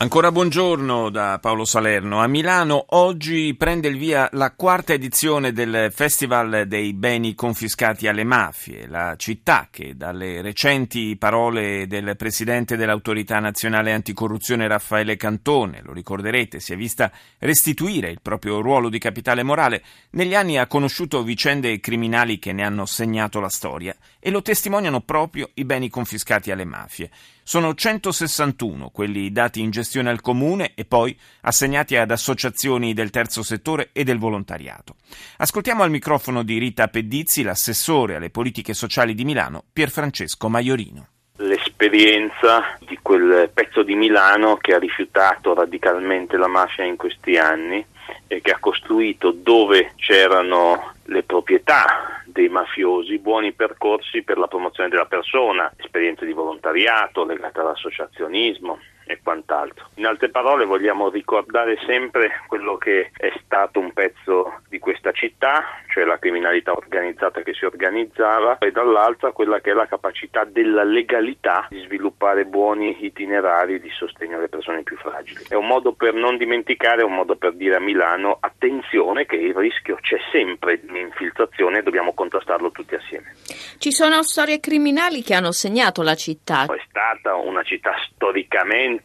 Ancora buongiorno da Paolo Salerno. A Milano oggi prende il via la quarta edizione del Festival dei beni confiscati alle mafie. La città che dalle recenti parole del presidente dell'autorità nazionale anticorruzione Raffaele Cantone, lo ricorderete, si è vista restituire il proprio ruolo di capitale morale, negli anni ha conosciuto vicende criminali che ne hanno segnato la storia e lo testimoniano proprio i beni confiscati alle mafie. Sono 161 quelli dati in gestione al comune e poi assegnati ad associazioni del terzo settore e del volontariato. Ascoltiamo al microfono di Rita Pedizzi l'assessore alle politiche sociali di Milano, Pierfrancesco Maiorino l'esperienza di quel pezzo di Milano che ha rifiutato radicalmente la mafia in questi anni e che ha costruito dove c'erano le proprietà dei mafiosi, buoni percorsi per la promozione della persona, esperienze di volontariato legate all'associazionismo e quant'altro. In altre parole vogliamo ricordare sempre quello che è stato un pezzo di questa città, cioè la criminalità organizzata che si organizzava e dall'altra quella che è la capacità della legalità di sviluppare buoni itinerari di sostegno alle persone più fragili. È un modo per non dimenticare, è un modo per dire a Milano attenzione che il rischio c'è sempre di infiltrazione e dobbiamo contrastarlo tutti assieme. Ci sono storie criminali che hanno segnato la città. È stata una città storicamente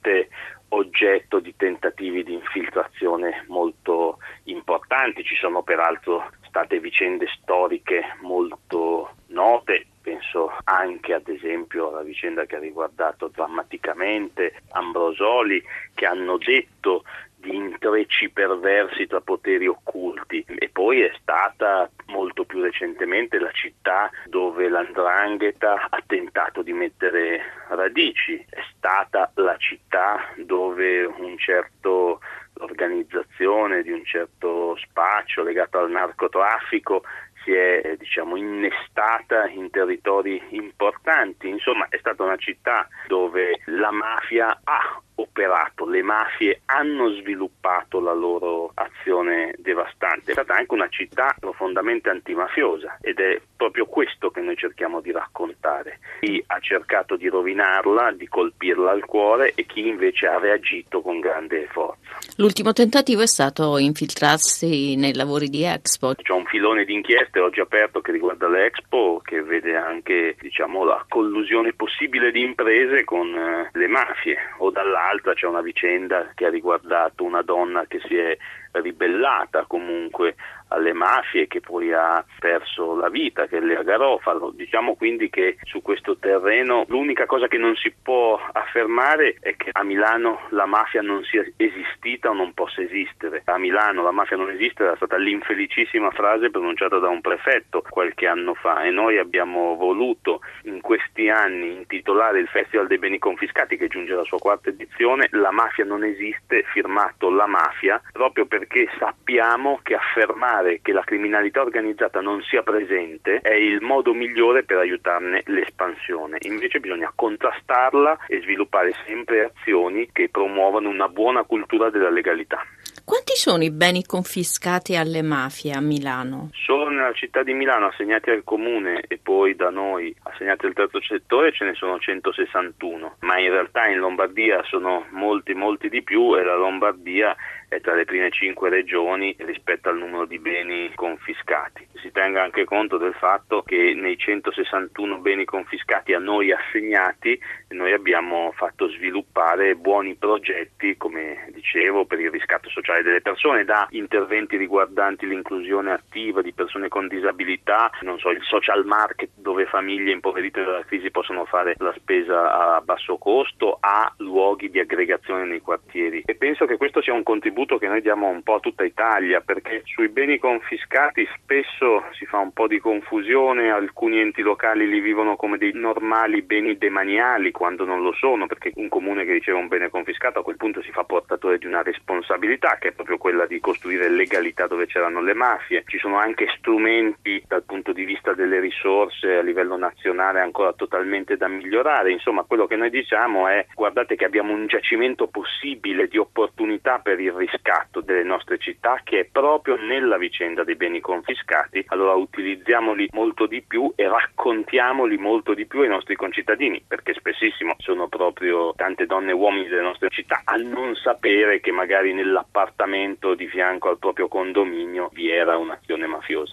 oggetto di tentativi di infiltrazione molto importanti, ci sono peraltro state vicende storiche molto note, penso anche ad esempio alla vicenda che ha riguardato drammaticamente Ambrosoli, che hanno detto di intrecci perversi tra poteri occulti. E poi è stata molto più recentemente la città dove l'andrangheta ha tentato di mettere radici, è stata la città dove un certo organizzazione di un certo spaccio legato al narcotraffico si è diciamo, innestata in territori importanti, insomma è stata una città dove la mafia ha operato, le mafie hanno sviluppato la loro azione devastante. È stata anche una città profondamente antimafiosa ed è proprio questo che noi cerchiamo di raccontare. Chi ha cercato di rovinarla, di colpirla al cuore e chi invece ha reagito con grande forza. L'ultimo tentativo è stato infiltrarsi nei lavori di Expo. C'è un filone di inchieste oggi aperto che riguarda l'Expo che vede anche diciamo, la collusione possibile di imprese con eh, le mafie o dall'altro dall'altra c'è una vicenda che ha riguardato una donna che si è ribellata comunque alle mafie che poi ha perso la vita, che è Lea Garofalo. Diciamo quindi che su questo terreno l'unica cosa che non si può affermare è che a Milano la mafia non sia esistita o non possa esistere. A Milano la mafia non esiste era stata l'infelicissima frase pronunciata da un prefetto qualche anno fa e noi abbiamo voluto in questi anni intitolare il Festival dei beni confiscati che giunge alla sua quarta edizione La mafia non esiste, firmato La mafia, proprio perché sappiamo che affermare che la criminalità organizzata non sia presente è il modo migliore per aiutarne l'espansione. Invece bisogna contrastarla e sviluppare sempre azioni che promuovano una buona cultura della legalità. Quanti sono i beni confiscati alle mafie a Milano? Solo nella città di Milano assegnati al comune e poi da noi assegnati al terzo settore ce ne sono 161, ma in realtà in Lombardia sono molti molti di più e la Lombardia è tra le prime cinque regioni rispetto al numero di beni confiscati. Si tenga anche conto del fatto che nei 161 beni confiscati a noi assegnati noi abbiamo fatto sviluppare buoni progetti, come dicevo, per il riscatto sociale delle persone, da interventi riguardanti l'inclusione attiva di persone con disabilità, non so, il social market dove famiglie impoverite dalla crisi possono fare la spesa a basso costo, a luoghi di aggregazione nei quartieri. E penso che questo sia un contributo che noi diamo un po' a tutta Italia perché sui beni confiscati spesso si fa un po' di confusione, alcuni enti locali li vivono come dei normali beni demaniali quando non lo sono perché un comune che riceve un bene confiscato a quel punto si fa portatore di una responsabilità che è proprio quella di costruire legalità dove c'erano le mafie. Ci sono anche strumenti dal punto di vista delle risorse a livello nazionale ancora totalmente da migliorare. Insomma, quello che noi diciamo è guardate che abbiamo un giacimento possibile di opportunità per il riscatto delle nostre città che è proprio nella vicenda dei beni confiscati. Allora utilizziamoli molto di più e raccontiamoli molto di più ai nostri concittadini, perché spessissimo sono proprio tante donne e uomini delle nostre città a non sapere che magari nell'appartamento di fianco al proprio condominio vi era un'azione mafiosa.